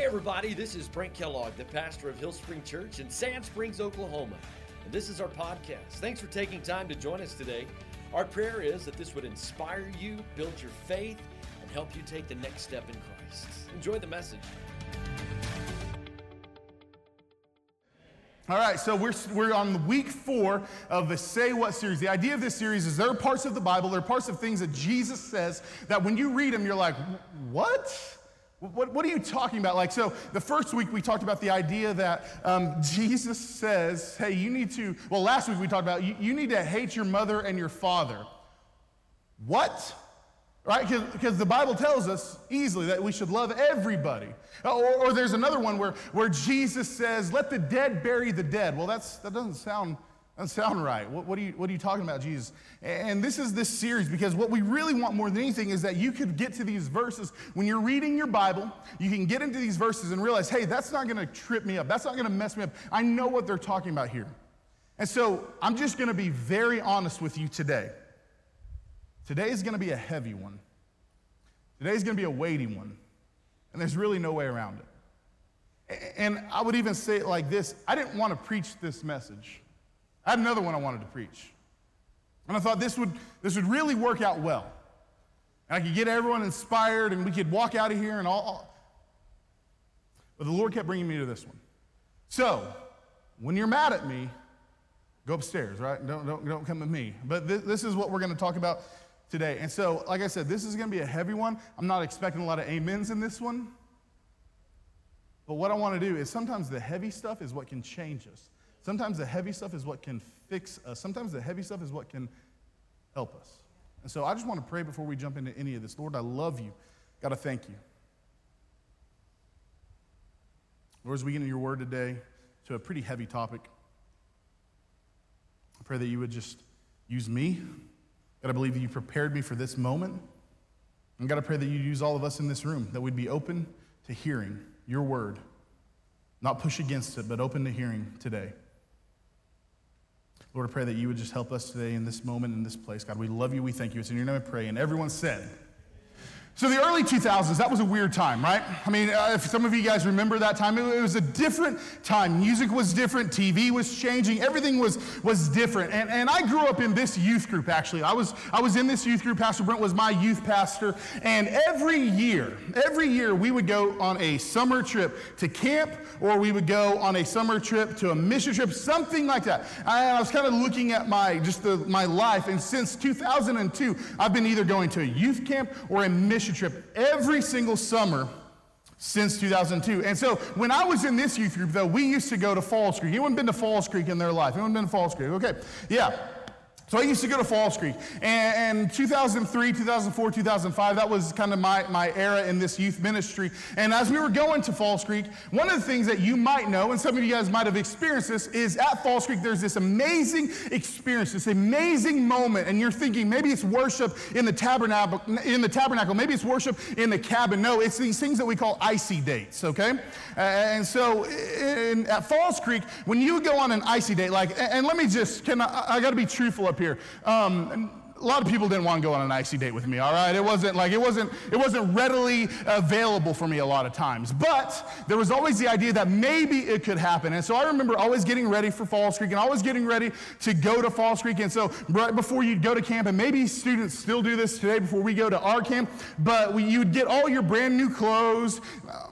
Hey, everybody, this is Brent Kellogg, the pastor of Hill Spring Church in Sand Springs, Oklahoma. And this is our podcast. Thanks for taking time to join us today. Our prayer is that this would inspire you, build your faith, and help you take the next step in Christ. Enjoy the message. All right, so we're, we're on week four of the Say What series. The idea of this series is there are parts of the Bible, there are parts of things that Jesus says that when you read them, you're like, what? What, what, are you talking about? Like, so the first week we talked about the idea that um, Jesus says, hey, you need to, well, last week we talked about you, you need to hate your mother and your father. What? Right? Because the Bible tells us easily that we should love everybody. Or, or, there's another one where, where Jesus says, let the dead bury the dead. Well, that's, that doesn't sound doesn't sound right. What, what, are you, what are you talking about, Jesus? And this is this series because what we really want more than anything is that you could get to these verses. When you're reading your Bible, you can get into these verses and realize, hey, that's not going to trip me up. That's not going to mess me up. I know what they're talking about here. And so I'm just going to be very honest with you today. Today is going to be a heavy one. Today is going to be a weighty one. And there's really no way around it. And I would even say it like this I didn't want to preach this message. I had another one I wanted to preach. And I thought this would, this would really work out well. And I could get everyone inspired and we could walk out of here and all. But the Lord kept bringing me to this one. So, when you're mad at me, go upstairs, right? Don't, don't, don't come at me. But this, this is what we're going to talk about today. And so, like I said, this is going to be a heavy one. I'm not expecting a lot of amens in this one. But what I want to do is sometimes the heavy stuff is what can change us. Sometimes the heavy stuff is what can fix us. Sometimes the heavy stuff is what can help us. And so I just want to pray before we jump into any of this. Lord, I love you. Got to thank you. Lord, as we get into your word today, to a pretty heavy topic, I pray that you would just use me. God, I believe that you prepared me for this moment. And God, I pray that you use all of us in this room, that we'd be open to hearing your word, not push against it, but open to hearing today. Lord, I pray that you would just help us today in this moment, in this place. God, we love you. We thank you. It's in your name I pray. And everyone said, so, the early 2000s, that was a weird time, right? I mean, uh, if some of you guys remember that time, it, it, was a different time. Music was different, TV was changing, everything was, was different. And, and I grew up in this youth group, actually. I was, I was in this youth group. Pastor Brent was my youth pastor. And every year, every year, we would go on a summer trip to camp or we would go on a summer trip to a mission trip, something like that. And I was kind of looking at my, just the, my life. And since 2002, I've been either going to a youth camp or a mission mission trip every single summer since 2002. And so when I was in this youth group, though, we used to go to Falls Creek. Anyone been to Falls Creek in their life? Anyone been to Falls Creek? Okay, yeah. So I used to go to Falls Creek. And, and 2003, 2004, 2005, that was kind of my, my era in this youth ministry. And as we were going to Falls Creek, one of the things that you might know, and some of you guys might have experienced this, is at Falls Creek, there's this amazing experience, this amazing moment. And you're thinking, maybe it's worship in the tabernacle, in the tabernacle, maybe it's worship in the cabin. No, it's these things that we call icy dates, okay? And so in, at Falls Creek, when you go on an icy date, like, and let me just, can I, I got to be truthful up here. Um, a lot of people didn't want to go on an icy date with me all right? It wasn't like it wasn't it wasn't readily available for me a lot of times. But there was always the idea that maybe it could happen. And so i remember always getting ready for falls creek and always getting ready to go to falls creek. And so right before you'd go to camp and maybe students still do this today before we go to our camp but we, you'd get all your brand new clothes.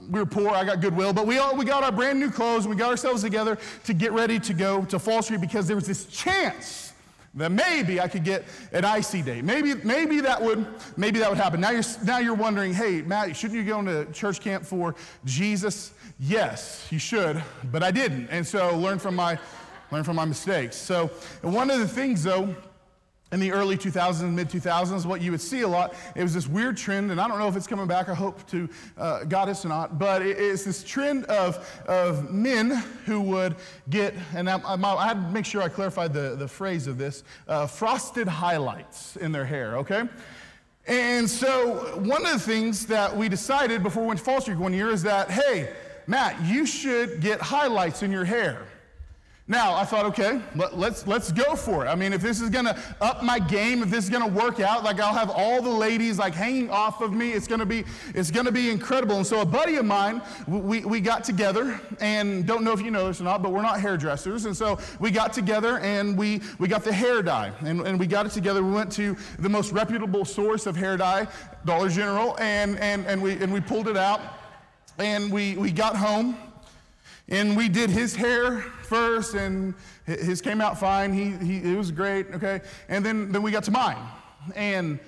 We were poor i got goodwill but we all we got our brand new clothes and we got ourselves together to get ready to go to falls creek because there was this chance that maybe I could get an icy day. Maybe, maybe that would, maybe that would happen. Now you're, now you're wondering, hey, Matt, shouldn't you go into church camp for Jesus? Yes, you should, but I didn't. And so learn from my, learn from my mistakes. So one of the things though, in the early 2000s, mid 2000s, what you would see a lot, it was this weird trend, and I don't know if it's coming back, I hope to uh, God it's not, but it's this trend of, of men who would get, and I, I, had to make sure I clarified the, the phrase of this, uh, frosted highlights in their hair, okay? And so one of the things that we decided before we went to Fall Creek one year is that, hey, Matt, you should get highlights in your hair. Now, I thought, okay, let, let's, let's go for it. I mean, if this is gonna up my game, if this is gonna work out, like I'll have all the ladies like hanging off of me, it's gonna be, it's gonna be incredible. And so a buddy of mine, we, we got together, and don't know if you know this or not, but we're not hairdressers. And so we got together and we, we got the hair dye. And, and we got it together. We went to the most reputable source of hair dye, Dollar General, and, and, and, we, and we pulled it out. And we, we got home and we did his hair first, and his came out fine. He, he, it was great, okay? And then, then we got to mine. And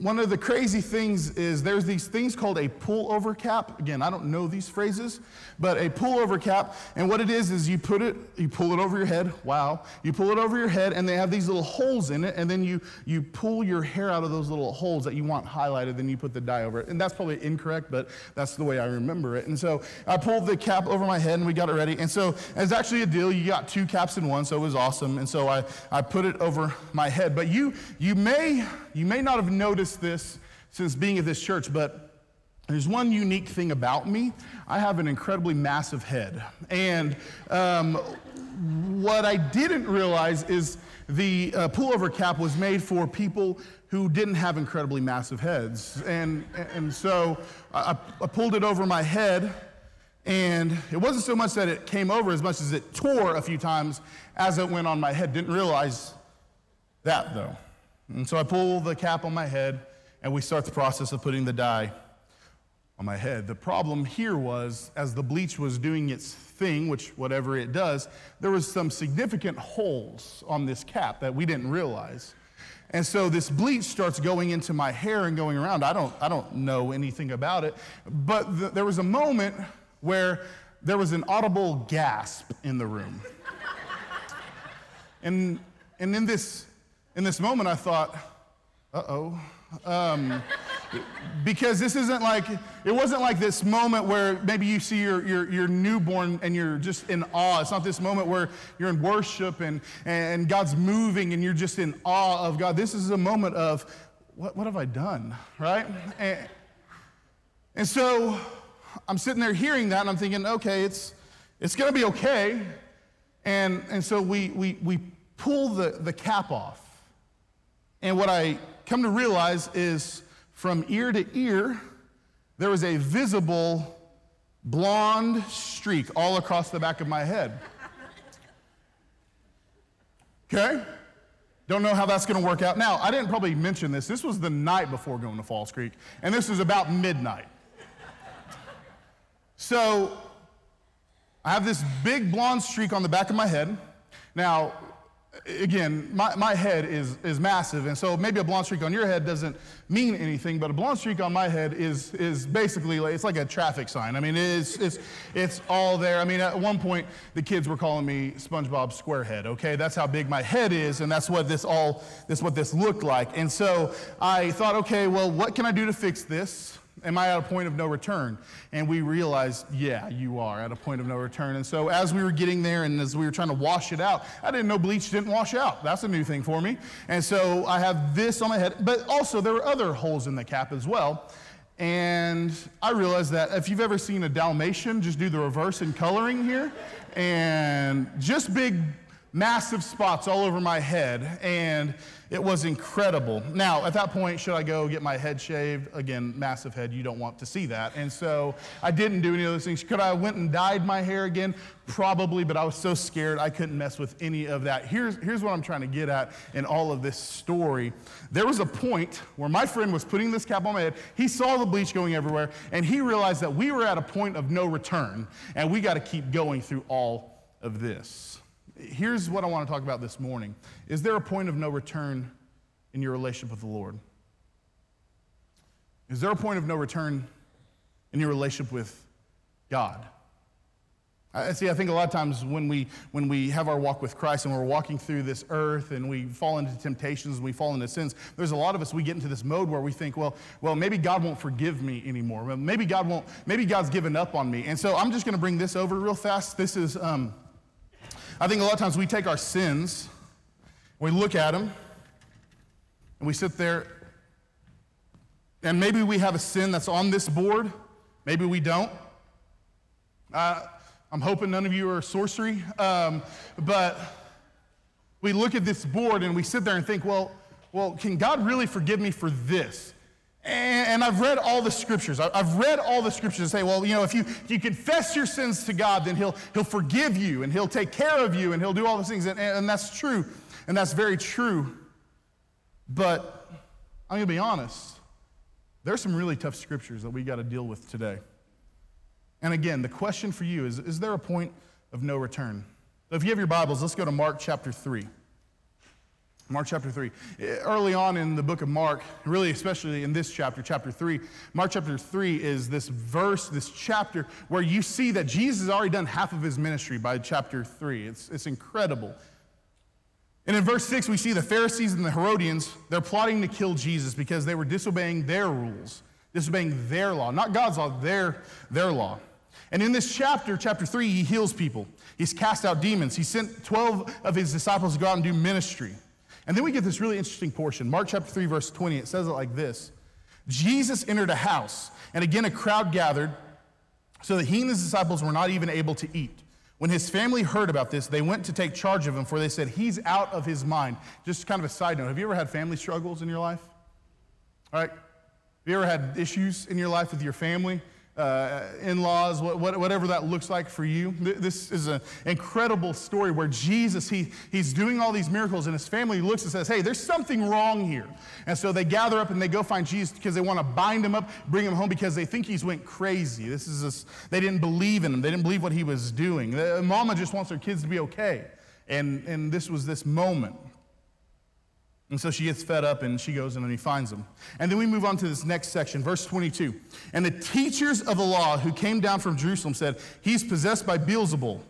one of the crazy things is there's these things called a pullover cap. Again, I don't know these phrases, but a pullover cap. And what it is is you put it, you pull it over your head. Wow. You pull it over your head, and they have these little holes in it. And then you you pull your hair out of those little holes that you want highlighted. Then you put the dye over it. And that's probably incorrect, but that's the way I remember it. And so I pulled the cap over my head, and we got it ready. And so it's actually a deal. You got two caps in one, so it was awesome. And so I I put it over my head. But you you may you may not have noticed this since being at this church, but there's one unique thing about me. I have an incredibly massive head. And um, what I didn't realize is the uh, pullover cap was made for people who didn't have incredibly massive heads. And, and so I, I pulled it over my head, and it wasn't so much that it came over as much as it tore a few times as it went on my head. Didn't realize that though. And so I pull the cap on my head, and we start the process of putting the dye on my head. The problem here was, as the bleach was doing its thing, which whatever it does, there was some significant holes on this cap that we didn't realize. And so this bleach starts going into my hair and going around. I don't, I don't know anything about it, but th- there was a moment where there was an audible gasp in the room. and, and in this in this moment, I thought, uh oh. Um, because this isn't like, it wasn't like this moment where maybe you see your, your, your, newborn and you're just in awe. It's not this moment where you're in worship and, and God's moving and you're just in awe of God. This is a moment of, what, what have I done, right? And, and so I'm sitting there hearing that and I'm thinking, okay, it's, it's going to be okay. And, and so we, we, we pull the, the cap off. And what I come to realize is from ear to ear, there was a visible blonde streak all across the back of my head. Okay? Don't know how that's going to work out. Now, I didn't probably mention this. This was the night before going to Falls Creek, and this was about midnight. So, I have this big blonde streak on the back of my head. Now, again, my, my head is, is massive, and so maybe a blonde streak on your head doesn't mean anything, but a blonde streak on my head is, is basically, like, it's like a traffic sign. I mean, it's, it's, it's all there. I mean, at one point, the kids were calling me SpongeBob Squarehead, okay? That's how big my head is, and that's what this all, this what this looked like. And so I thought, okay, well, what can I do to fix this? Am I at a point of no return? And we realized, yeah, you are at a point of no return. And so as we were getting there and as we were trying to wash it out, I didn't know bleach didn't wash out. That's a new thing for me. And so I have this on my head, but also there were other holes in the cap as well. And I realized that if you've ever seen a Dalmatian, just do the reverse in coloring here, and just big, massive spots all over my head. And it was incredible. Now, at that point, should I go get my head shaved? Again, massive head, you don't want to see that. And so I didn't do any of those things. Could I went and dyed my hair again? Probably, but I was so scared I couldn't mess with any of that. Here's, here's what I'm trying to get at in all of this story. There was a point where my friend was putting this cap on my head. He saw the bleach going everywhere, and he realized that we were at a point of no return, and we got to keep going through all of this. Here's what I want to talk about this morning. Is there a point of no return in your relationship with the Lord? Is there a point of no return in your relationship with God? I see, I think a lot of times when we, when we have our walk with Christ and we're walking through this earth and we fall into temptations and we fall into sins, there's a lot of us, we get into this mode where we think, well, well, maybe God won't forgive me anymore. Maybe God won't, maybe God's given up on me. And so I'm just going to bring this over real fast. This is, um, I think a lot of times we take our sins, we look at them, and we sit there, and maybe we have a sin that's on this board, maybe we don't. Uh, I'm hoping none of you are sorcery. Um, but we look at this board and we sit there and think, well, well, can God really forgive me for this? And, I've read all the scriptures. I've read all the scriptures and say, well, you know, if you, if you confess your sins to God, then he'll, he'll forgive you and He'll take care of you and He'll do all those things. And, and that's true. And that's very true. But I'm going to be honest. There's some really tough scriptures that we got to deal with today. And again, the question for you is Is there a point of no return? So if you have your Bibles, let's go to Mark chapter 3. Mark chapter 3. Eh, early on in the book of Mark, really especially in this chapter, chapter 3, Mark chapter 3 is this verse, this chapter, where you see that Jesus has already done half of his ministry by chapter 3. It's, it's incredible. And in verse 6, we see the Pharisees and the Herodians, they're plotting to kill Jesus because they were disobeying their rules, disobeying their law, not God's law, their, their law. And in this chapter, chapter 3, he heals people. He's cast out demons. He sent 12 of his disciples to go out and do ministry. And then we get this really interesting portion. Mark chapter 3, verse 20, it says it like this Jesus entered a house, and again a crowd gathered, so that he and his disciples were not even able to eat. When his family heard about this, they went to take charge of him, for they said, He's out of his mind. Just kind of a side note have you ever had family struggles in your life? All right? Have you ever had issues in your life with your family? Uh, in laws, whatever that looks like for you. This is an incredible story where Jesus, he, he's doing all these miracles, and his family looks and says, Hey, there's something wrong here. And so they gather up and they go find Jesus because they want to bind him up, bring him home because they think he's went crazy. This is this, they didn't believe in him, they didn't believe what he was doing. The, mama just wants her kids to be okay. And, and this was this moment. And so she gets fed up and she goes and he finds them. And then we move on to this next section, verse 22. And the teachers of the law who came down from Jerusalem said, He's possessed by Beelzebul,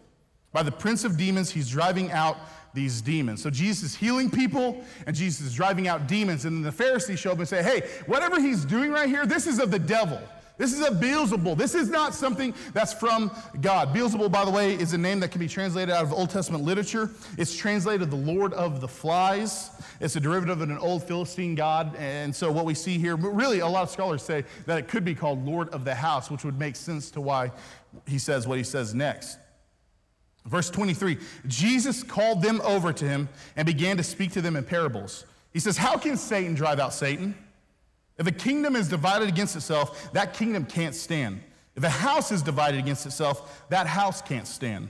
by the prince of demons, he's driving out these demons. So Jesus is healing people and Jesus is driving out demons. And then the Pharisees show up and say, Hey, whatever he's doing right here, this is of the devil. This is a Beelzebul. This is not something that's from God. Beelzebul, by the way, is a name that can be translated out of Old Testament literature. It's translated the Lord of the Flies. It's a derivative of an old Philistine god. And so what we see here, really, a lot of scholars say that it could be called Lord of the House, which would make sense to why he says what he says next. Verse 23 Jesus called them over to him and began to speak to them in parables. He says, How can Satan drive out Satan? If a kingdom is divided against itself, that kingdom can't stand. If a house is divided against itself, that house can't stand.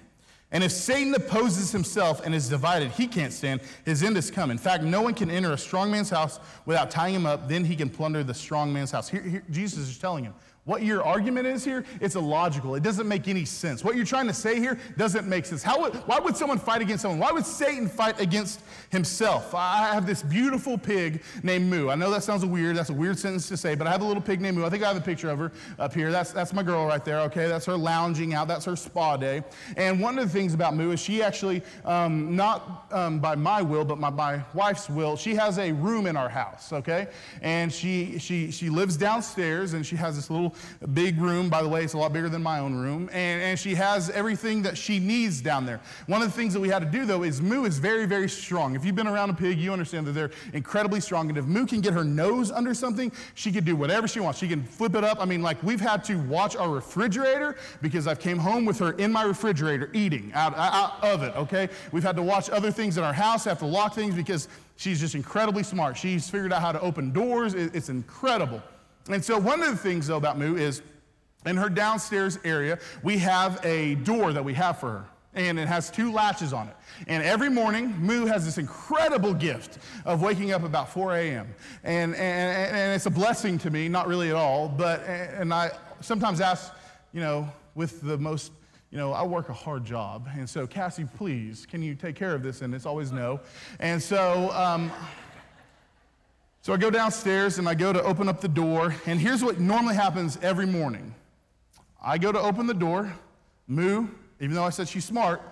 And if Satan opposes himself and is divided, he can't stand. His end is come. In fact, no one can enter a strong man's house without tying him up. Then he can plunder the strong man's house. Here, here, Jesus is telling him, what your argument is here, it's illogical. It doesn't make any sense. What you're trying to say here doesn't make sense. How would, why would someone fight against someone? Why would Satan fight against himself? I have this beautiful pig named Moo. I know that sounds weird. That's a weird sentence to say, but I have a little pig named Moo. I think I have a picture of her up here. That's, that's my girl right there, okay? That's her lounging out. That's her spa day. And one of the things about Moo is she actually, um, not um, by my will, but my, my wife's will, she has a room in our house, okay? And she, she, she lives downstairs and she has this little big room. By the way, it's a lot bigger than my own room. And, and she has everything that she needs down there. One of the things that we had to do, though, is Moo is very, very strong. If you've been around a pig, you understand that they're incredibly strong. And if Moo can get her nose under something, she can do whatever she wants. She can flip it up. I mean, like, we've had to watch our refrigerator because I've came home with her in my refrigerator eating out, out of it, okay? We've had to watch other things in our house, have to lock things because she's just incredibly smart. She's figured out how to open doors. It's incredible. And so, one of the things, though, about Moo is in her downstairs area, we have a door that we have for her. And it has two latches on it. And every morning, Moo has this incredible gift of waking up about 4 a.m. And, and, and it's a blessing to me, not really at all, but, and I sometimes ask, you know, with the most, you know, I work a hard job. And so, Cassie, please, can you take care of this? And it's always no. And so, um, so I go downstairs and I go to open up the door, and here's what normally happens every morning. I go to open the door, Moo, even though I said she's smart,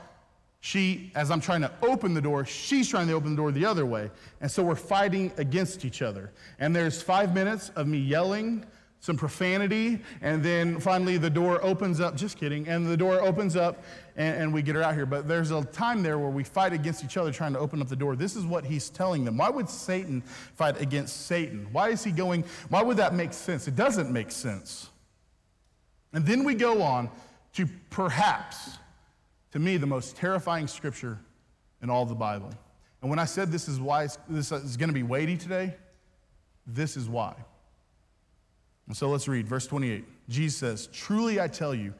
she, as I'm trying to open the door, she's trying to open the door the other way. And so we're fighting against each other. And there's five minutes of me yelling, some profanity, and then finally the door opens up. Just kidding. And the door opens up, and, and, we get her out here. But there's a time there where we fight against each other trying to open up the door. This is what he's telling them. Why would Satan fight against Satan? Why is he going? Why would that make sense? It doesn't make sense. And then we go on to perhaps, to me, the most terrifying scripture in all the Bible. And when I said this is why this is going to be weighty today, this is why. And so let's read verse 28. Jesus says, Truly I tell you,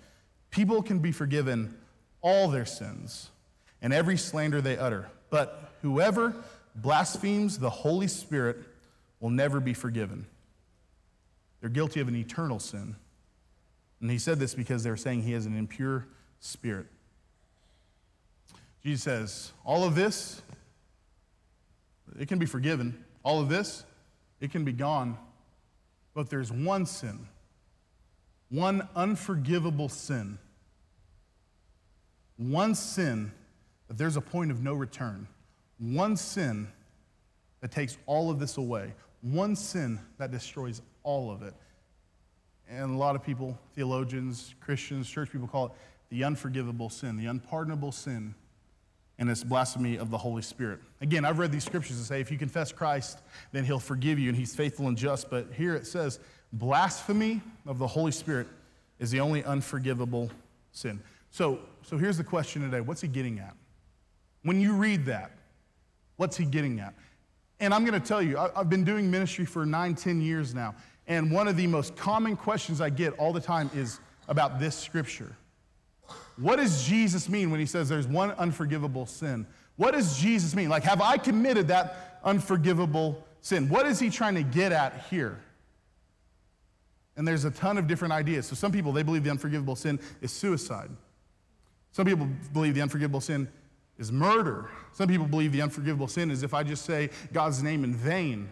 people can be forgiven all their sins and every slander they utter. But whoever blasphemes the Holy Spirit will never be forgiven. They're guilty of an eternal sin. And he said this because they're saying he has an impure spirit. Jesus says, All of this, it can be forgiven. All of this, it can be gone. But there's one sin, one unforgivable sin, one sin that there's a point of no return, one sin that takes all of this away, one sin that destroys all of it. And a lot of people, theologians, Christians, church people call it the unforgivable sin, the unpardonable sin, and it's blasphemy of the Holy Spirit. Again, I've read these scriptures that say if you confess Christ, then he'll forgive you and he's faithful and just. But here it says blasphemy of the Holy Spirit is the only unforgivable sin. So, so here's the question today what's he getting at? When you read that, what's he getting at? And I'm going to tell you, I've been doing ministry for nine, ten years now. And one of the most common questions I get all the time is about this scripture. What does Jesus mean when he says there's one unforgivable sin? What does Jesus mean? Like, have I committed that unforgivable sin? What is he trying to get at here? And there's a ton of different ideas. So, some people, they believe the unforgivable sin is suicide. Some people believe the unforgivable sin is murder. Some people believe the unforgivable sin is if I just say God's name in vain.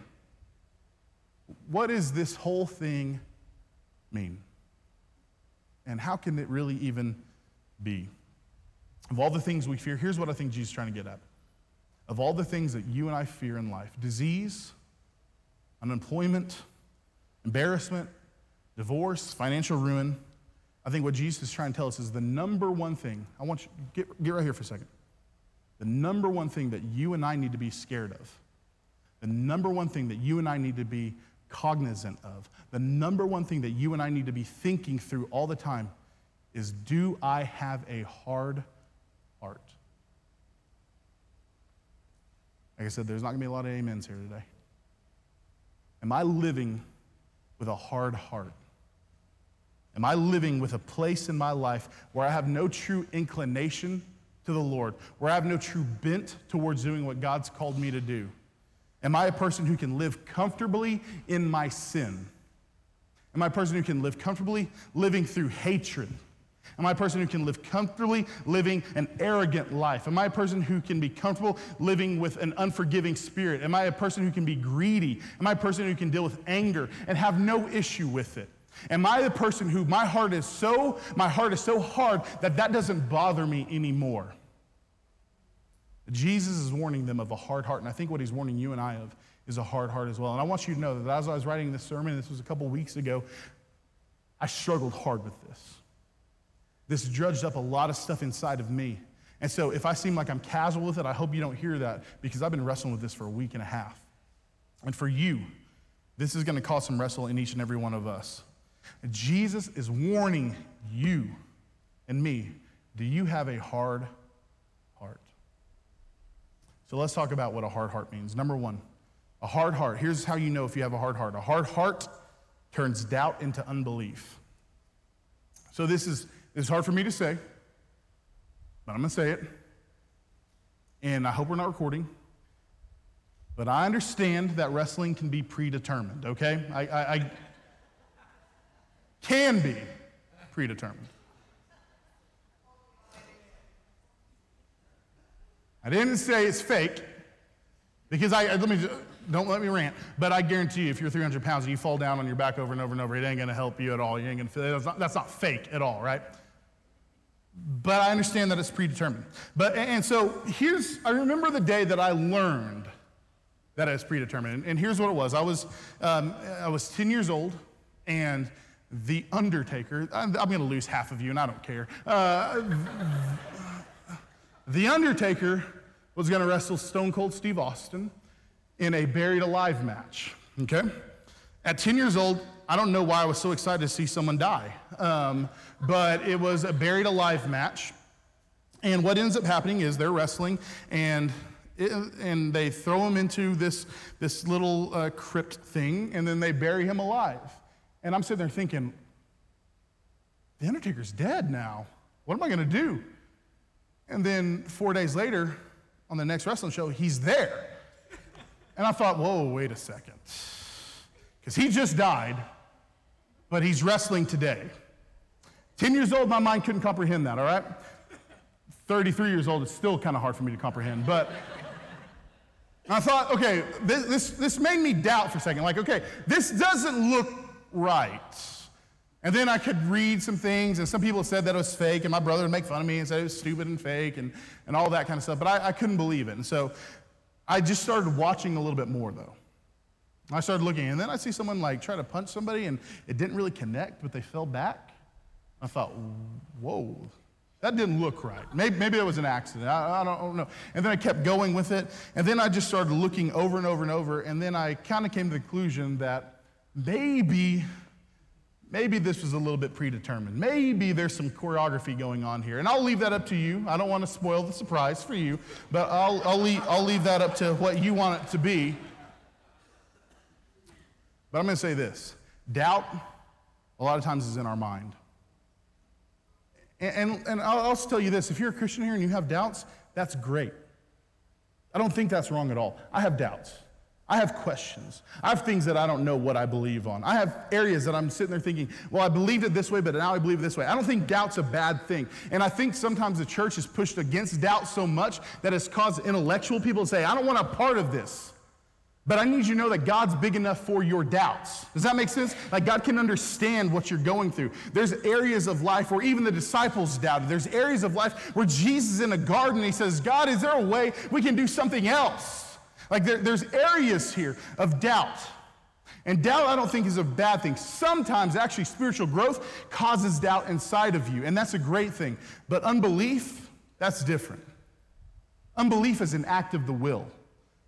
What does this whole thing mean? And how can it really even be? Of all the things we fear, here's what I think Jesus is trying to get at. Of all the things that you and I fear in life disease, unemployment, embarrassment, divorce, financial ruin I think what Jesus is trying to tell us is the number one thing. I want you get, get right here for a second. The number one thing that you and I need to be scared of, the number one thing that you and I need to be cognizant of, the number one thing that you and I need to be thinking through all the time is do I have a hard heart? Like I said, there's not going to be a lot of amens here today. Am I living with a hard heart? Am I living with a place in my life where I have no true inclination to the Lord, where I have no true bent towards doing what God's called me to do? Am I a person who can live comfortably in my sin? Am I a person who can live comfortably living through hatred? Am I a person who can live comfortably living an arrogant life? Am I a person who can be comfortable living with an unforgiving spirit? Am I a person who can be greedy? Am I a person who can deal with anger and have no issue with it? Am I the person who my heart is so my heart is so hard that that doesn't bother me anymore? Jesus is warning them of a hard heart, and I think what he's warning you and I of is a hard heart as well. And I want you to know that as I was writing this sermon, this was a couple weeks ago, I struggled hard with this. This dredged up a lot of stuff inside of me. And so if I seem like I'm casual with it, I hope you don't hear that because I've been wrestling with this for a week and a half. And for you, this is going to cause some wrestle in each and every one of us. Jesus is warning you and me do you have a hard heart? So let's talk about what a hard heart means. Number one, a hard heart. Here's how you know if you have a hard heart a hard heart turns doubt into unbelief. So this is, is hard for me to say, but I'm going to say it. And I hope we're not recording. But I understand that wrestling can be predetermined, okay? I, I, I can be predetermined. I didn't say it's fake because I, let me, don't let me rant, but I guarantee you if you're 300 pounds and you fall down on your back over and over and over, it ain't gonna help you at all. You ain't gonna feel. That's not, that's not fake at all, right? But I understand that it's predetermined. But, and so here's, I remember the day that I learned that it's predetermined. And here's what it was I was, um, I was 10 years old and the Undertaker, I'm, I'm going to lose half of you and I don't care. Uh, the Undertaker was going to wrestle Stone Cold Steve Austin in a buried alive match, okay? At 10 years old, I don't know why I was so excited to see someone die, um, but it was a buried alive match. And what ends up happening is they're wrestling, and, it, and they throw him into this, this little uh, crypt thing, and then they bury him alive. And I'm sitting there thinking, the Undertaker's dead now. What am I going to do? And then four days later, on the next wrestling show, he's there. And I thought, whoa, wait a second. Because he just died, but he's wrestling today. 10 years old, my mind couldn't comprehend that, all right? 33 years old, it's still kind of hard for me to comprehend. But I thought, okay, this, this, this made me doubt for a second. Like, okay, this doesn't look right. And then I could read some things, and some people said that it was fake, and my brother would make fun of me and say it was stupid and fake and, and all that kind of stuff. But I, I couldn't believe it. And so I just started watching a little bit more, though. I started looking, and then I see someone like try to punch somebody, and it didn't really connect, but they fell back. I thought, whoa, that didn't look right. Maybe, maybe it was an accident. I, I, don't, I, don't, know. And then I kept going with it. And then I just started looking over and over and over. And then I kind of came to the conclusion that maybe, maybe this was a little bit predetermined. Maybe there's some choreography going on here. And I'll leave that up to you. I don't want to spoil the surprise for you, but I'll, I'll, leave, I'll leave that up to what you want it to be. But I'm going to say this doubt, a lot of times, is in our mind. And, and, and I'll also tell you this if you're a Christian here and you have doubts, that's great. I don't think that's wrong at all. I have doubts. I have questions. I have things that I don't know what I believe on. I have areas that I'm sitting there thinking, well, I believed it this way, but now I believe it this way. I don't think doubt's a bad thing. And I think sometimes the church is pushed against doubt so much that it's caused intellectual people to say, I don't want a part of this. But I need you to know that God's big enough for your doubts. Does that make sense? Like God can understand what you're going through. There's areas of life where even the disciples doubted. There's areas of life where Jesus is in a garden he says, God, is there a way we can do something else? Like there, there's areas here of doubt. And doubt, I don't think, is a bad thing. Sometimes, actually, spiritual growth causes doubt inside of you, and that's a great thing. But unbelief, that's different. Unbelief is an act of the will.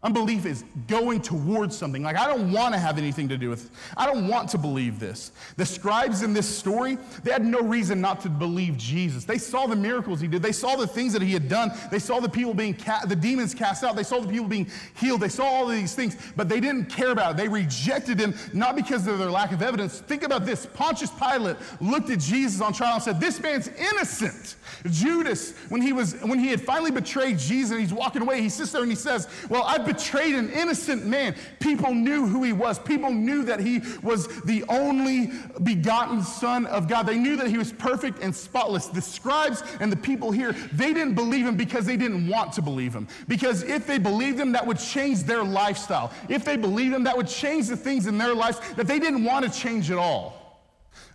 Unbelief is going towards something. Like, I don't want to have anything to do with it. I don't want to believe this. The scribes in this story, they had no reason not to believe Jesus. They saw the miracles he did. They saw the things that he had done. They saw the people being, ca- the demons cast out. They saw the people being healed. They saw all of these things, but they didn't care about it. They rejected him, not because of their lack of evidence. Think about this Pontius Pilate looked at Jesus on trial and said, This man's innocent. Judas, when he, was, when he had finally betrayed Jesus and he's walking away, he sits there and he says, Well, I've betrayed an innocent man. People knew who he was. People knew that he was the only begotten Son of God. They knew that he was perfect and spotless. The scribes and the people here, they didn't believe him because they didn't want to believe him. Because if they believed him, that would change their lifestyle. If they believed him, that would change the things in their lives that they didn't want to change at all.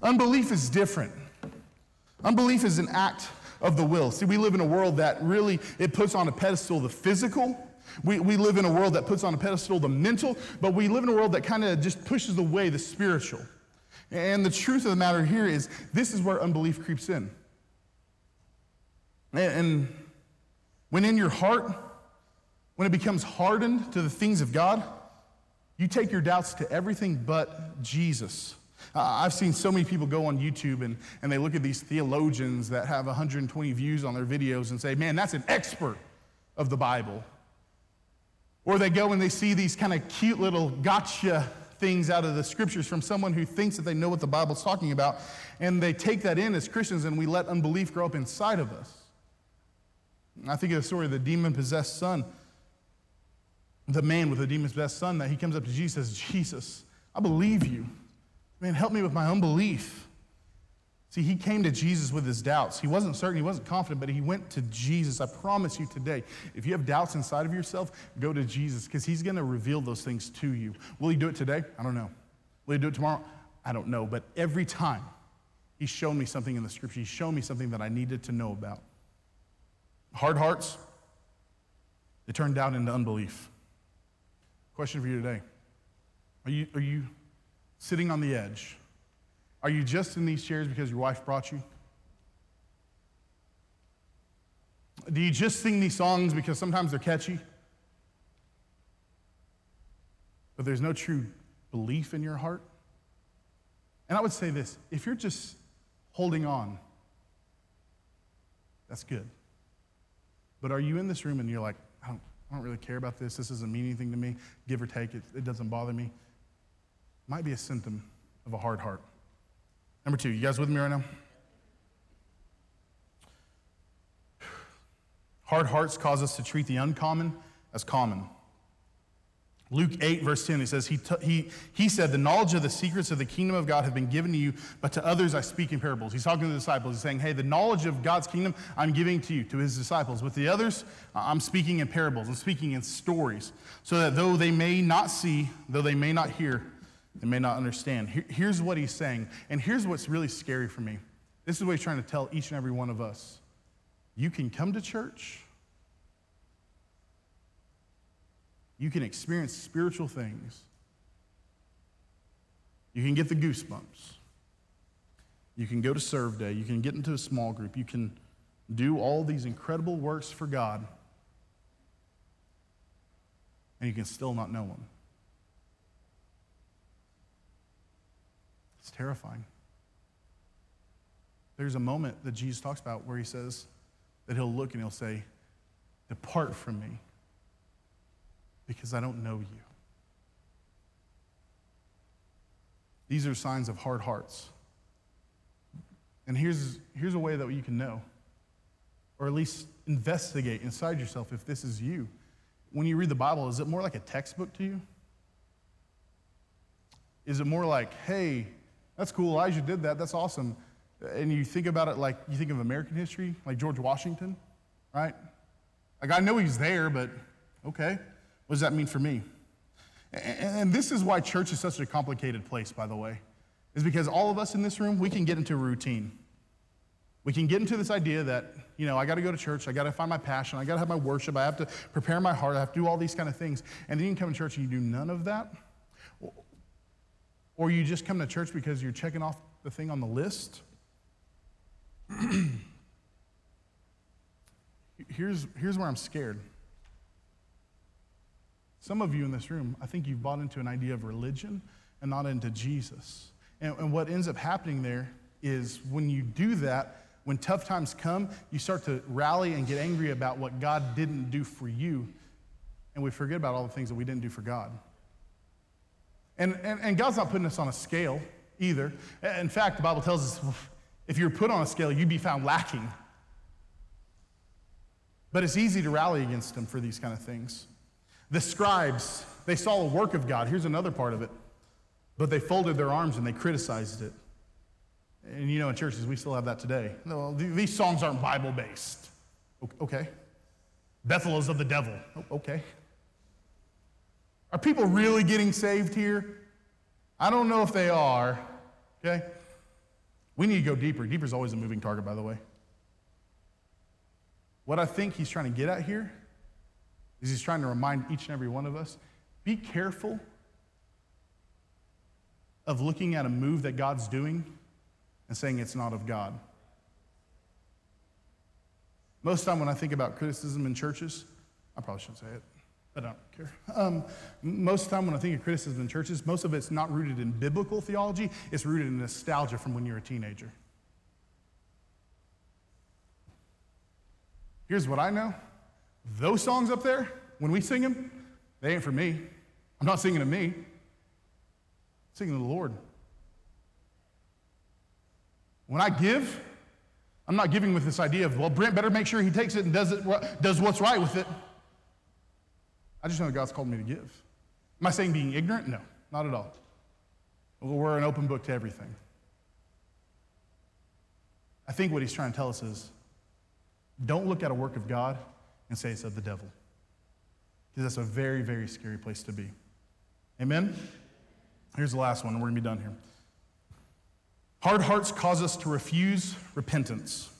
Unbelief is different. Unbelief is an act of the will. See, we live in a world that really, it puts on a pedestal the physical we, we live in a world that puts on a pedestal the mental, but we live in a world that kind of just pushes away the spiritual. And the truth of the matter here is this is where unbelief creeps in. And, when in your heart, when it becomes hardened to the things of God, you take your doubts to everything but Jesus. I've seen so many people go on YouTube and, and they look at these theologians that have 120 views on their videos and say, man, that's an expert of the Bible. Or they go and they see these kind of cute little gotcha things out of the scriptures from someone who thinks that they know what the Bible's talking about, and they take that in as Christians, and we let unbelief grow up inside of us. I think of the story of the demon possessed son, the man with the demon possessed son, that he comes up to Jesus says, Jesus, I believe you. Man, help me with my unbelief. See, he came to Jesus with his doubts. He wasn't certain, he wasn't confident, but he went to Jesus. I promise you today, if you have doubts inside of yourself, go to Jesus because he's going to reveal those things to you. Will he do it today? I don't know. Will he do it tomorrow? I don't know. But every time he's shown me something in the scripture, he's shown me something that I needed to know about. Hard hearts, they turn down into unbelief. Question for you today Are you, are you sitting on the edge? Are you just in these chairs because your wife brought you? Do you just sing these songs because sometimes they're catchy? But there's no true belief in your heart? And I would say this if you're just holding on, that's good. But are you in this room and you're like, I don't, I don't really care about this. This doesn't mean anything to me. Give or take, it, it doesn't bother me. Might be a symptom of a hard heart. Number two, you guys with me right now? Hard hearts cause us to treat the uncommon as common. Luke 8, verse 10, he says, he, t- he, he said, The knowledge of the secrets of the kingdom of God have been given to you, but to others I speak in parables. He's talking to the disciples. He's saying, Hey, the knowledge of God's kingdom I'm giving to you, to his disciples. With the others, I'm speaking in parables. I'm speaking in stories, so that though they may not see, though they may not hear, they may not understand. Here, here's what he's saying, and here's what's really scary for me. This is what he's trying to tell each and every one of us. You can come to church you can experience spiritual things. You can get the goosebumps. You can go to serve day. You can get into a small group. You can do all these incredible works for God. And you can still not know Him. It's terrifying. There's a moment that Jesus talks about where He says that He'll look and He'll say, Depart from me because I don't know you. These are signs of hard hearts. And here's, here's a way that you can know, or at least investigate inside yourself if this is you. When you read the Bible, is it more like a textbook to you? Is it more like, hey, that's cool, Elijah did that, that's awesome. And you think about it like you think of American history, like George Washington, right? Like I know he's there, but okay. What does that mean for me? And this is why church is such a complicated place, by the way, is because all of us in this room, we can get into a routine. We can get into this idea that, you know, I got to go to church, I got to find my passion, I got to have my worship, I have to prepare my heart, I have to do all these kind of things. And then you can come to church and you do none of that. Or you just come to church because you're checking off the thing on the list. here's, here's where I'm scared. Some of you in this room, I think you've bought into an idea of religion and not into Jesus. And, and what ends up happening there is when you do that, when tough times come, you start to rally and get angry about what God didn't do for you. And we forget about all the things that we didn't do for God. And, and, and God's not putting us on a scale either. In fact, the Bible tells us if you're put on a scale, you'd be found lacking. But it's easy to rally against Him for these kind of things. The scribes, they saw a work of God. Here's another part of it. But they folded their arms and they criticized it. And you know, in churches, we still have that today. No, these songs aren't Bible based. Okay. Bethel is of the devil. Okay. Are people really getting saved here? I don't know if they are. Okay. We need to go deeper. Deeper is always a moving target, by the way. What I think he's trying to get at here is he's trying to remind each and every one of us be careful of looking at a move that God's doing and saying it's not of God. Most time when I think about criticism in churches, I probably shouldn't say it, I don't care. Um, most of the time when I think of criticism in churches, most of it's not rooted in biblical theology, it's rooted in nostalgia from when you're a teenager. Here's what I know those songs up there, when we sing them, they ain't for me. I'm not singing to me, I'm singing to the Lord. When I give, I'm not giving with this idea of, well, Brent better make sure he takes it and does, it, does what's right with it. I just know that God's called me to give. Am I saying being ignorant? No, not at all. We're an open book to everything. I think what he's trying to tell us is don't look at a work of God and say it's of the devil. Because that's a very, very scary place to be. Amen? Here's the last one, and we're going to be done here. Hard hearts cause us to refuse repentance.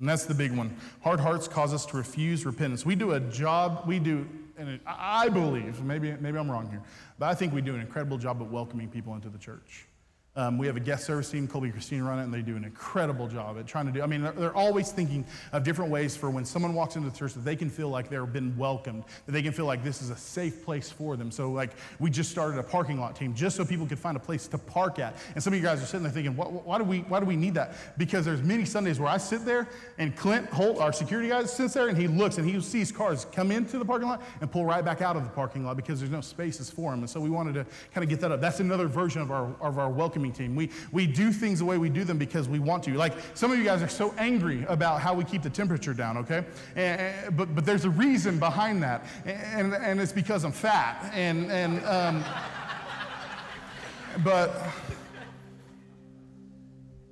And that's the big one. Hard hearts cause us to refuse repentance. We do a job, we do, and I believe, maybe, maybe I'm wrong here, but I think we do an incredible job of welcoming people into the church. Um, we have a guest service team, Colby and Christina run it, and they do an incredible job at trying to do. I mean, they're, they're always thinking of different ways for when someone walks into the church that they can feel like they've been welcomed, that they can feel like this is a safe place for them. So, like, we just started a parking lot team just so people could find a place to park at. And some of you guys are sitting there thinking, why, why do we why do we need that? Because there's many Sundays where I sit there and Clint Holt, our security guy, sits there and he looks and he sees cars come into the parking lot and pull right back out of the parking lot because there's no spaces for them. And so we wanted to kind of get that up. That's another version of our of our welcoming team. We we do things the way we do them because we want to. Like some of you guys are so angry about how we keep the temperature down, okay? And, but, but there's a reason behind that. And, and it's because I'm fat. And, and um, but,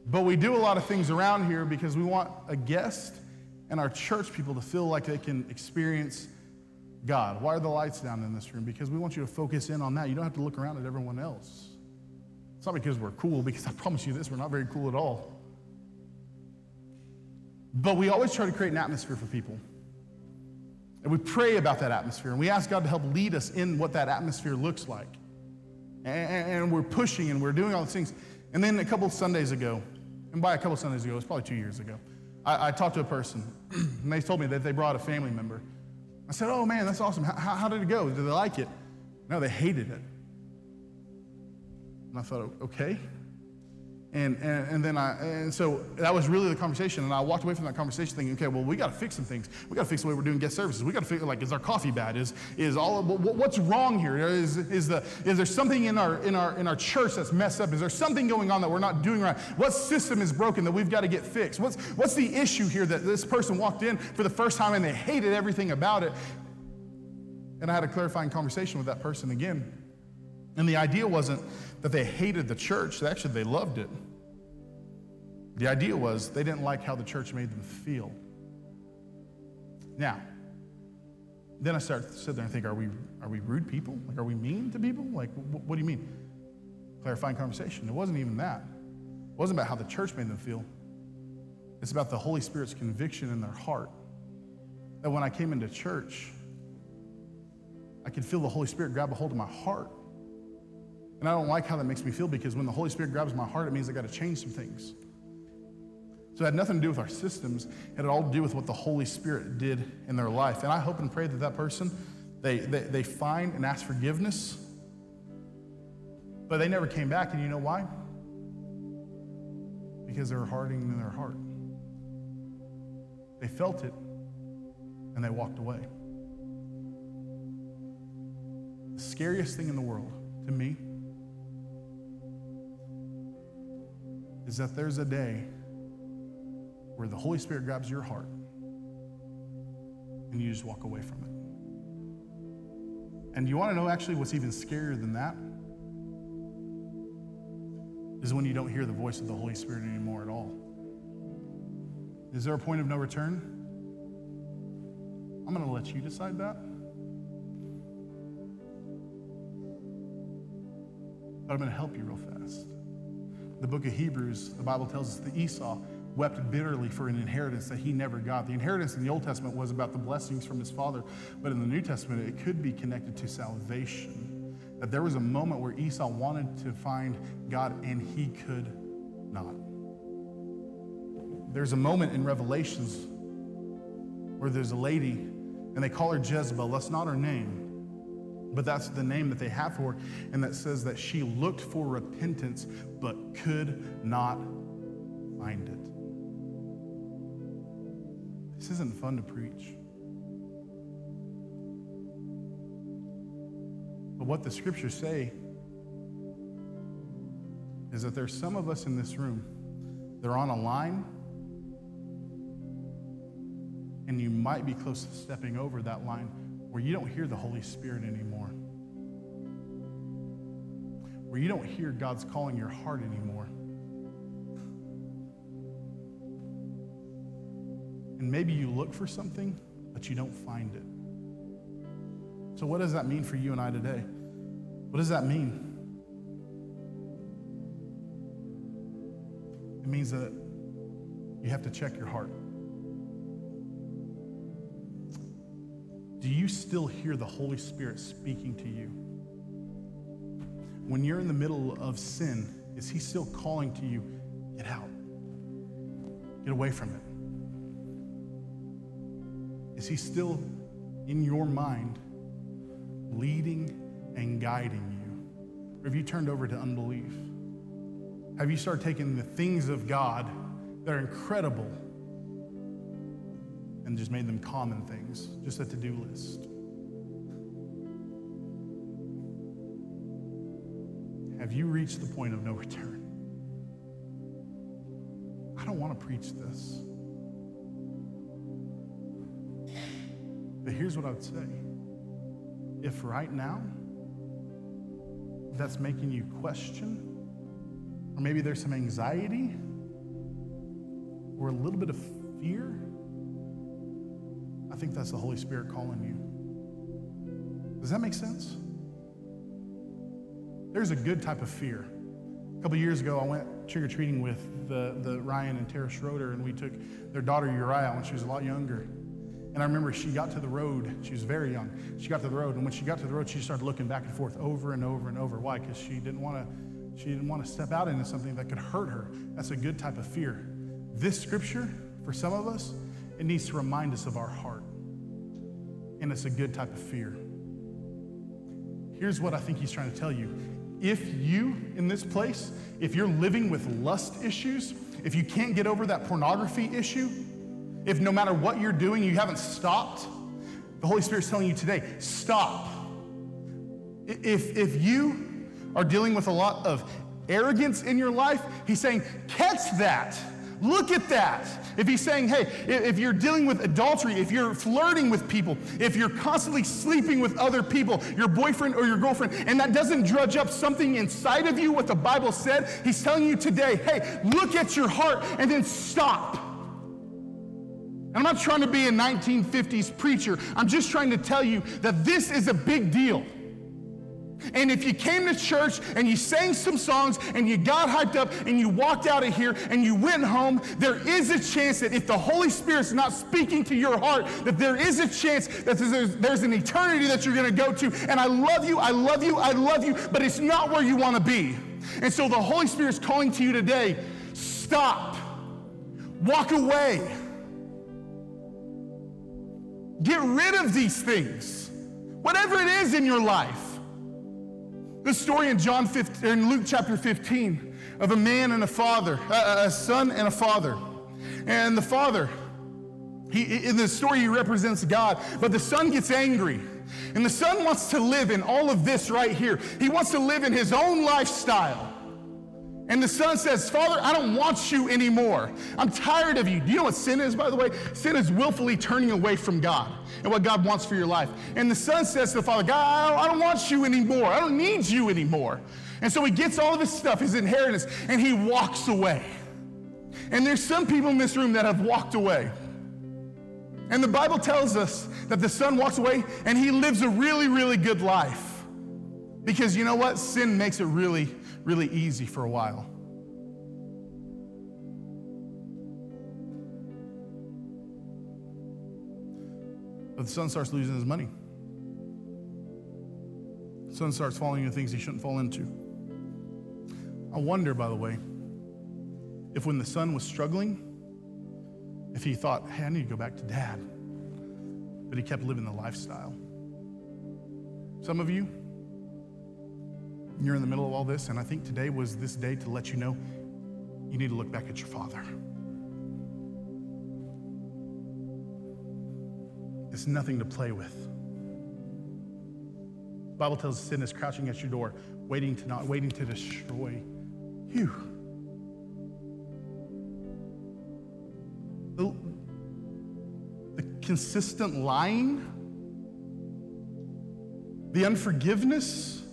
but we do a lot of things around here because we want a guest and our church people to feel like they can experience God. Why are the lights down in this room? Because we want you to focus in on that. You don't have to look around at everyone else. It's not because we're cool, because I promise you this, we're not very cool at all. But we always try to create an atmosphere for people. And we pray about that atmosphere, and we ask God to help lead us in what that atmosphere looks like. And, and we're pushing and we're doing all these things. And then a couple Sundays ago, and by a couple Sundays ago, it was probably two years ago, I, I talked to a person, and they told me that they brought a family member. I said, Oh man, that's awesome. How, how did it go? Did they like it? No, they hated it. And I thought, okay. And, and, and then I, and so that was really the conversation. And I walked away from that conversation thinking, okay, well, we got to fix some things. We got to fix the way we're doing guest services. We got to figure, like, is our coffee bad? Is, is all, what's wrong here? Is, is, the, is there something in our, in, our, in our church that's messed up? Is there something going on that we're not doing right? What system is broken that we've got to get fixed? What's, what's the issue here that this person walked in for the first time and they hated everything about it? And I had a clarifying conversation with that person again. And the idea wasn't that they hated the church, actually, they loved it. The idea was they didn't like how the church made them feel. Now, then I start to sit there and think, are we, are we rude people? Like, are we mean to people? Like, wh- what do you mean? Clarifying conversation. It wasn't even that. It wasn't about how the church made them feel. It's about the Holy Spirit's conviction in their heart. That when I came into church, I could feel the Holy Spirit grab a hold of my heart and I don't like how that makes me feel because when the Holy Spirit grabs my heart, it means I got to change some things. So it had nothing to do with our systems. It had all to do with what the Holy Spirit did in their life. And I hope and pray that that person, they, they, they find and ask forgiveness. But they never came back. And you know why? Because they were hardening in their heart. They felt it and they walked away. The scariest thing in the world to me is that there's a day where the Holy Spirit grabs your heart and you just walk away from it. And you want to know actually what's even scarier than that? Is when you don't hear the voice of the Holy Spirit anymore at all. Is there a point of no return? I'm going to let you decide that. But I'm going to help you real fast the book of Hebrews, the Bible tells us that Esau wept bitterly for an inheritance that he never got. The inheritance in the Old Testament was about the blessings from his father, but in the New Testament, it could be connected to salvation. That there was a moment where Esau wanted to find God and he could not. There's a moment in Revelations where there's a lady, and they call her Jezebel. That's not her name. But that's the name that they have for her, and that says that she looked for repentance but could not find it. This isn't fun to preach. But what the scriptures say is that there's some of us in this room, they're on a line, and you might be close to stepping over that line where you don't hear the Holy Spirit anymore, where you don't hear God's calling your heart anymore. And maybe you look for something, but you don't find it. So, what does that mean for you and I today? What does that mean? It means that you have to check your heart. Do you still hear the Holy Spirit speaking to you? When you're in the middle of sin is He still calling to you, get out, get away from it? Is He still in your mind leading and guiding you? Or have you turned over to unbelief? Have you started taking the things of God that are incredible and just made them common things, just a to do list? Have you reached the point of no return? I don't want to preach this. But here's what I would say if right now that's making you question, or maybe there's some anxiety, or a little bit of fear, I think that's the Holy Spirit calling you. Does that make sense? There's a good type of fear. A couple years ago, I went trick or treating with the, the Ryan and Tara Schroeder, and we took their daughter Uriah when she was a lot younger. And I remember she got to the road. She was very young. She got to the road, and when she got to the road, she started looking back and forth over and over and over. Why? Because she didn't want to. She didn't want to step out into something that could hurt her. That's a good type of fear. This scripture, for some of us, it needs to remind us of our heart. And it's a good type of fear. Here's what I think he's trying to tell you. If you, in this place, if you're living with lust issues, if you can't get over that pornography issue, if no matter what you're doing, you haven't stopped, the Holy Spirit's telling you today, stop. If, if you are dealing with a lot of arrogance in your life, He's saying, catch that. Look at that. If he's saying, hey, if you're dealing with adultery, if you're flirting with people, if you're constantly sleeping with other people, your boyfriend or your girlfriend, and that doesn't drudge up something inside of you, what the Bible said, he's telling you today, hey, look at your heart and then stop. And I'm not trying to be a 1950s preacher. I'm just trying to tell you that this is a big deal. And if you came to church and you sang some songs and you got hyped up and you walked out of here and you went home, there is a chance that if the Holy Spirit's not speaking to your heart, that there is a chance that there's, there's an eternity that you're going to go to. And I love you, I love you, I love you, but it's not where you want to be. And so the Holy Spirit's calling to you today stop, walk away, get rid of these things, whatever it is in your life. The story in John 15, in Luke chapter 15 of a man and a father, a, a son and a father. And the father, he, in the story, he represents God, but the son gets angry. And the son wants to live in all of this right here. He wants to live in his own lifestyle. And the son says, Father, I don't want you anymore. I'm tired of you. Do you know what sin is, by the way? Sin is willfully turning away from God and what God wants for your life. And the son says to the father, God, I don't want you anymore. I don't need you anymore. And so he gets all of his stuff, his inheritance, and he walks away. And there's some people in this room that have walked away. And the Bible tells us that the son walks away and he lives a really, really good life. Because you know what? Sin makes it really really easy for a while. But the son starts losing his money. The son starts falling into things he shouldn't fall into. I wonder, by the way, if when the son was struggling, if he thought, hey, I need to go back to dad. But he kept living the lifestyle. Some of you, you're in the middle of all this, and I think today was this day to let you know you need to look back at your father. It's nothing to play with. The Bible tells us sin is crouching at your door, waiting to not waiting to destroy you. The, the consistent lying, the unforgiveness,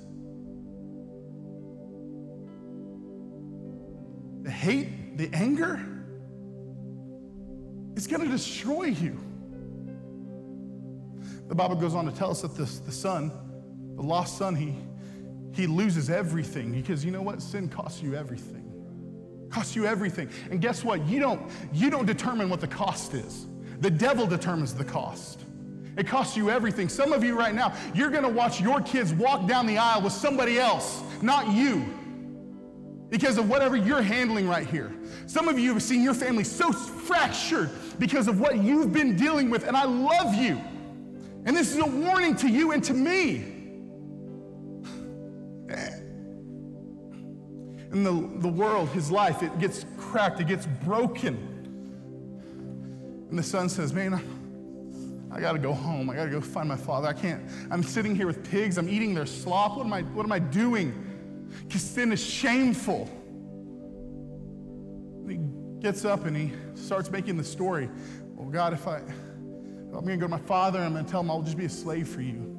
the anger, it's going to destroy you. The Bible goes on to tell us that the, the son, the lost son, he, he loses everything because you know what? Sin costs you everything. Costs you everything. And guess what? You don't, you don't determine what the cost is. The devil determines the cost. It costs you everything. Some of you right now, you're going to watch your kids walk down the aisle with somebody else, not you. Because of whatever you're handling right here. Some of you have seen your family so fractured because of what you've been dealing with, and I love you. And this is a warning to you and to me. In the, the world, his life, it gets cracked, it gets broken. And the son says, Man, I gotta go home. I gotta go find my father. I can't. I'm sitting here with pigs. I'm eating their slop. What am I, what am I doing? Because sin is shameful. And he gets up and he starts making the story. Well, God, if I, if I'm gonna go to my father I'm gonna tell him I'll just be a slave for you.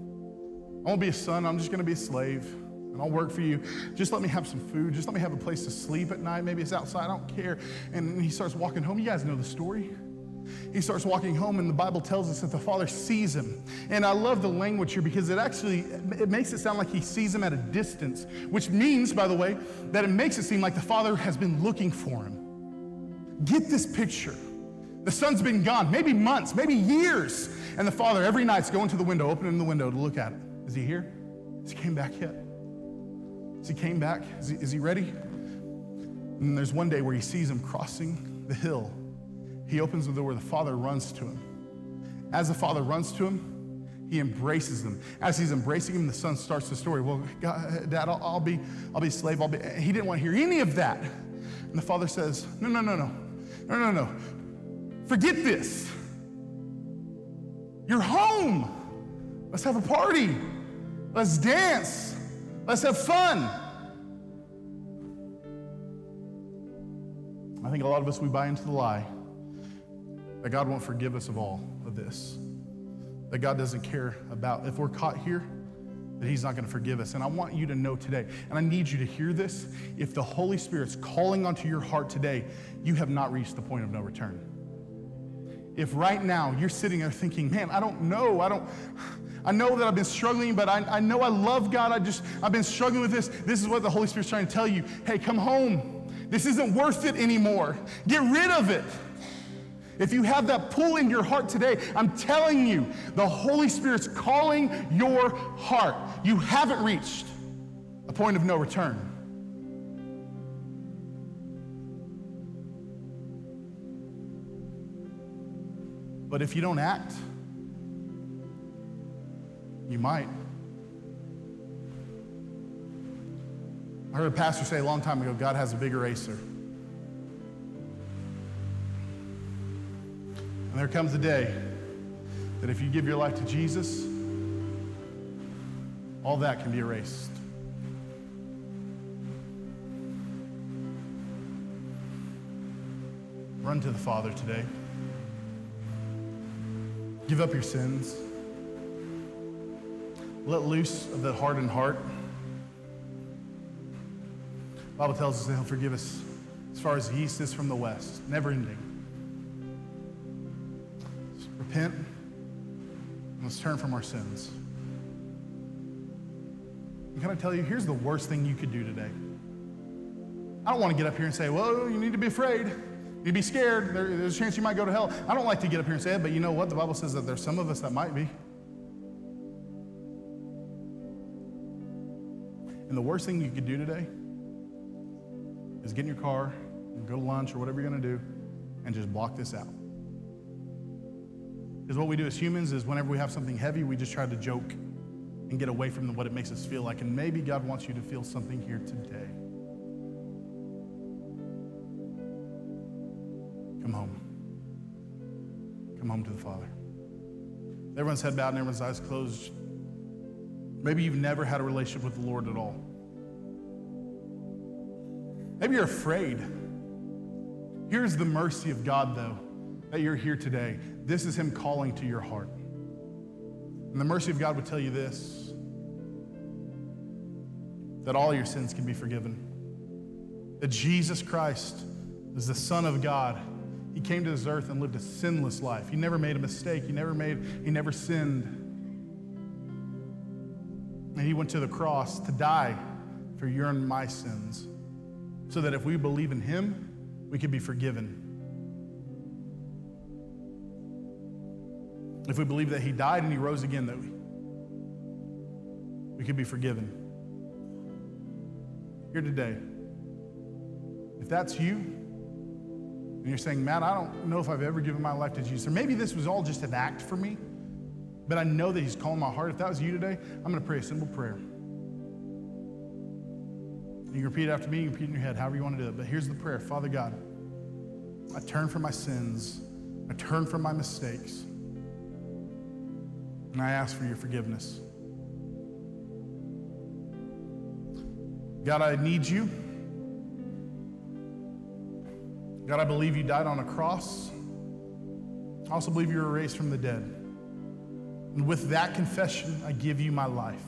I won't be a son. I'm just gonna be a slave and I'll work for you. Just let me have some food. Just let me have a place to sleep at night. Maybe it's outside. I don't care. And he starts walking home. You guys know the story. He starts walking home, and the Bible tells us that the father sees him. And I love the language here because it actually it makes it sound like he sees him at a distance, which means, by the way, that it makes it seem like the father has been looking for him. Get this picture. The son's been gone, maybe months, maybe years, and the father every night's going to the window, opening the window to look at it. Is he here? Has he came back yet? Has he came back? Is he, is he ready? And there's one day where he sees him crossing the hill he opens the door the father runs to him. As the father runs to him, he embraces them. As he's embracing him, the son starts the story. Well, God, Dad, I'll, I'll, be, I'll be a slave. I'll be. He didn't want to hear any of that. And the father says, No, no, no, no, no, no, no. Forget this. You're home. Let's have a party. Let's dance. Let's have fun. I think a lot of us, we buy into the lie that God won't forgive us of all of this. That God doesn't care about if we're caught here, that He's not going to forgive us. And I want you to know today, and I need you to hear this if the Holy Spirit's calling onto your heart today, you have not reached the point of no return. If right now you're sitting there thinking, man, I don't know, I don't. I know that I've been struggling, but I, I know I love God. I just, I've been struggling with this. This is what the Holy Spirit's trying to tell you. Hey, come home. This isn't worth it anymore. Get rid of it. If you have that pull in your heart today, I'm telling you, the Holy Spirit's calling your heart. You haven't reached a point of no return. But if you don't act, you might. I heard a pastor say a long time ago God has a big eraser. And there comes a day that if you give your life to Jesus, all that can be erased. Run to the Father today. Give up your sins. Let loose of the hardened heart. The Bible tells us that He'll forgive us as far as the east is from the west, never ending turn from our sins. And can I tell you, here's the worst thing you could do today. I don't want to get up here and say, well, you need to be afraid. you'd be scared. There, there's a chance you might go to hell. I don't like to get up here and say it, but you know what? The Bible says that there's some of us that might be. And the worst thing you could do today is get in your car go to lunch or whatever you're going to do and just block this out. Because what we do as humans is whenever we have something heavy, we just try to joke and get away from what it makes us feel like. And maybe God wants you to feel something here today. Come home. Come home to the Father. Everyone's head bowed and everyone's eyes closed. Maybe you've never had a relationship with the Lord at all. Maybe you're afraid. Here's the mercy of God, though that you're here today. This is Him calling to your heart. And the mercy of God would tell you this that all your sins can be forgiven. That Jesus Christ is the Son of God. He came to this earth and lived a sinless life. He never made a mistake. He never made, he never sinned. And he went to the cross to die for your and my sins. So that if we believe in him, we could be forgiven. If we believe that he died and he rose again, that we, we could be forgiven. Here today, If that's you, and you're saying, Matt, I don't know if I've ever given my life to Jesus, or maybe this was all just an act for me, but I know that He's calling my heart. If that was you today, I'm going to pray a simple prayer. You can repeat after me, you can repeat it in your head, however you want to do it. But here's the prayer Father God, I turn from my sins, I turn from my mistakes, and I ask for your forgiveness. God, I need you. God, I believe you died on a cross. I also believe you were raised from the dead. And with that confession, I give you my life.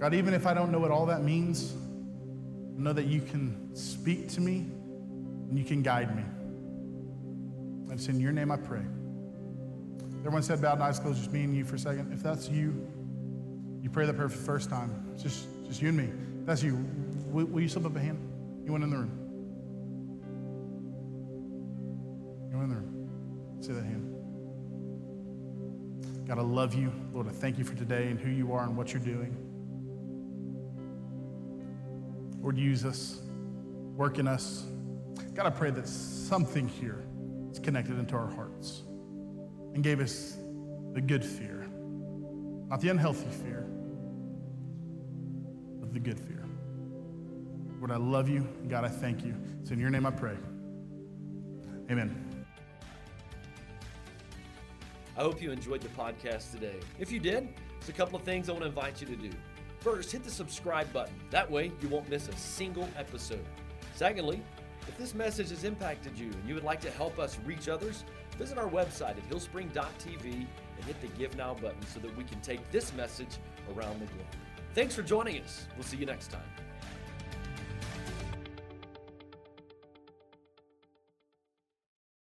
God, even if I don't know what all that means, I know that you can speak to me and you can guide me. And it's in your name I pray. Everyone said bowed and eyes closed, just me and you for a second. If that's you, you pray that prayer for the first time. It's just, just you and me. If that's you. Will, will you slip up a hand? You went in the room. You went in the room. Say that hand. God, I love you. Lord, I thank you for today and who you are and what you're doing. Lord, use us, work in us. God, I pray that something here is connected into our hearts and gave us the good fear, not the unhealthy fear, but the good fear. Lord, I love you. God, I thank you. It's in your name I pray. Amen. I hope you enjoyed the podcast today. If you did, there's a couple of things I want to invite you to do. First, hit the subscribe button. That way, you won't miss a single episode. Secondly, if this message has impacted you and you would like to help us reach others, visit our website at hillspring.tv and hit the Give Now button so that we can take this message around the globe. Thanks for joining us. We'll see you next time.